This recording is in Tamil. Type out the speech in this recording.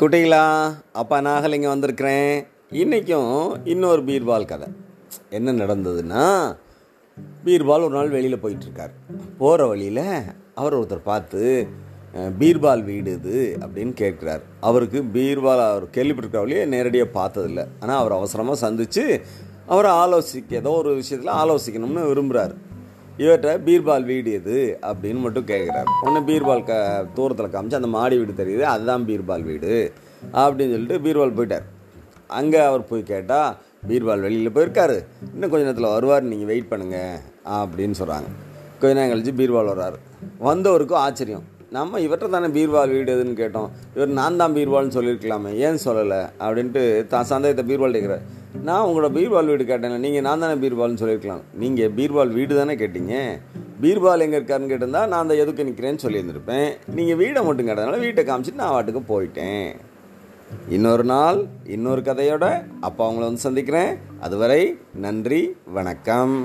குட்டிகளா அப்பா நாகலிங்கம் வந்திருக்கிறேன். இன்றைக்கும் இன்னொரு பீர்பால் கதை. என்ன நடந்ததுன்னா பீர்பால் ஒரு நாள் வெளியில் போயிட்டுருக்கார். போகிற வழியில் அவர் ஒருத்தர் பார்த்து பீர்பால் வீடு இது அப்படின்னு கேட்குறார். அவருக்கு பீர்பால் அவர் கேள்விப்பட்டிருக்கிற வழியே நேரடியாக பார்த்ததில்ல. ஆனால் அவர் அவசரமாக சந்தித்து அவரை ஆலோசிக்க ஏதோ ஒரு விஷயத்தில் ஆலோசிக்கணும்னு விரும்புகிறார் இவர்கிட்ட பீர்பால் வீடு எது அப்படின்னு மட்டும் கேட்குறாரு ஒன்று பீர்பால் க தூரத்தில் காமிச்சு அந்த மாடி வீடு தெரியுது அதுதான் பீர்பால் வீடு அப்படின்னு சொல்லிட்டு பீர்பால் போயிட்டார். அங்கே அவர் போய் கேட்டால் பீர்பால் வெளியில் போயிருக்காரு. இன்னும் கொஞ்ச நேரத்தில் வருவார் நீங்கள் வெயிட் பண்ணுங்கள் அப்படின்னு சொல்கிறாங்க கொஞ்ச நேரம் கழிச்சு பீர்பால் வர்றாரு. வந்தவருக்கும் ஆச்சரியம். நம்ம இவர்கிட்ட தானே பீர்பால் வீடு எதுன்னு கேட்டோம். இவர் நான் தான் பீர்வால்னு சொல்லியிருக்கலாமே. ஏன் சொல்லலை? அப்படின்ட்டு தான் சந்தேகத்தை பீர்பால் கேட்குறேன் நான் உங்களோட பீர்பால் வீடு கேட்டேன் நீங்கள் நான் தானே பீர்பால்னு சொல்லியிருக்கலாம். நீங்கள் பீர்பால் வீடு தானே கேட்டீங்க? பீர்பால் எங்கே இருக்காருன்னு கேட்டிருந்தா நான் அந்த எதுக்கு நிற்கிறேன்னு சொல்லியிருந்திருப்பேன். நீங்கள் வீடை மட்டும் கேட்டதுனால வீட்டை காமிச்சிட்டு நான் வாட்டுக்கு போயிட்டேன். இன்னொரு நாள் இன்னொரு கதையோட அப்பா உங்களை வந்து சந்திக்கிறேன். அதுவரை நன்றி வணக்கம்.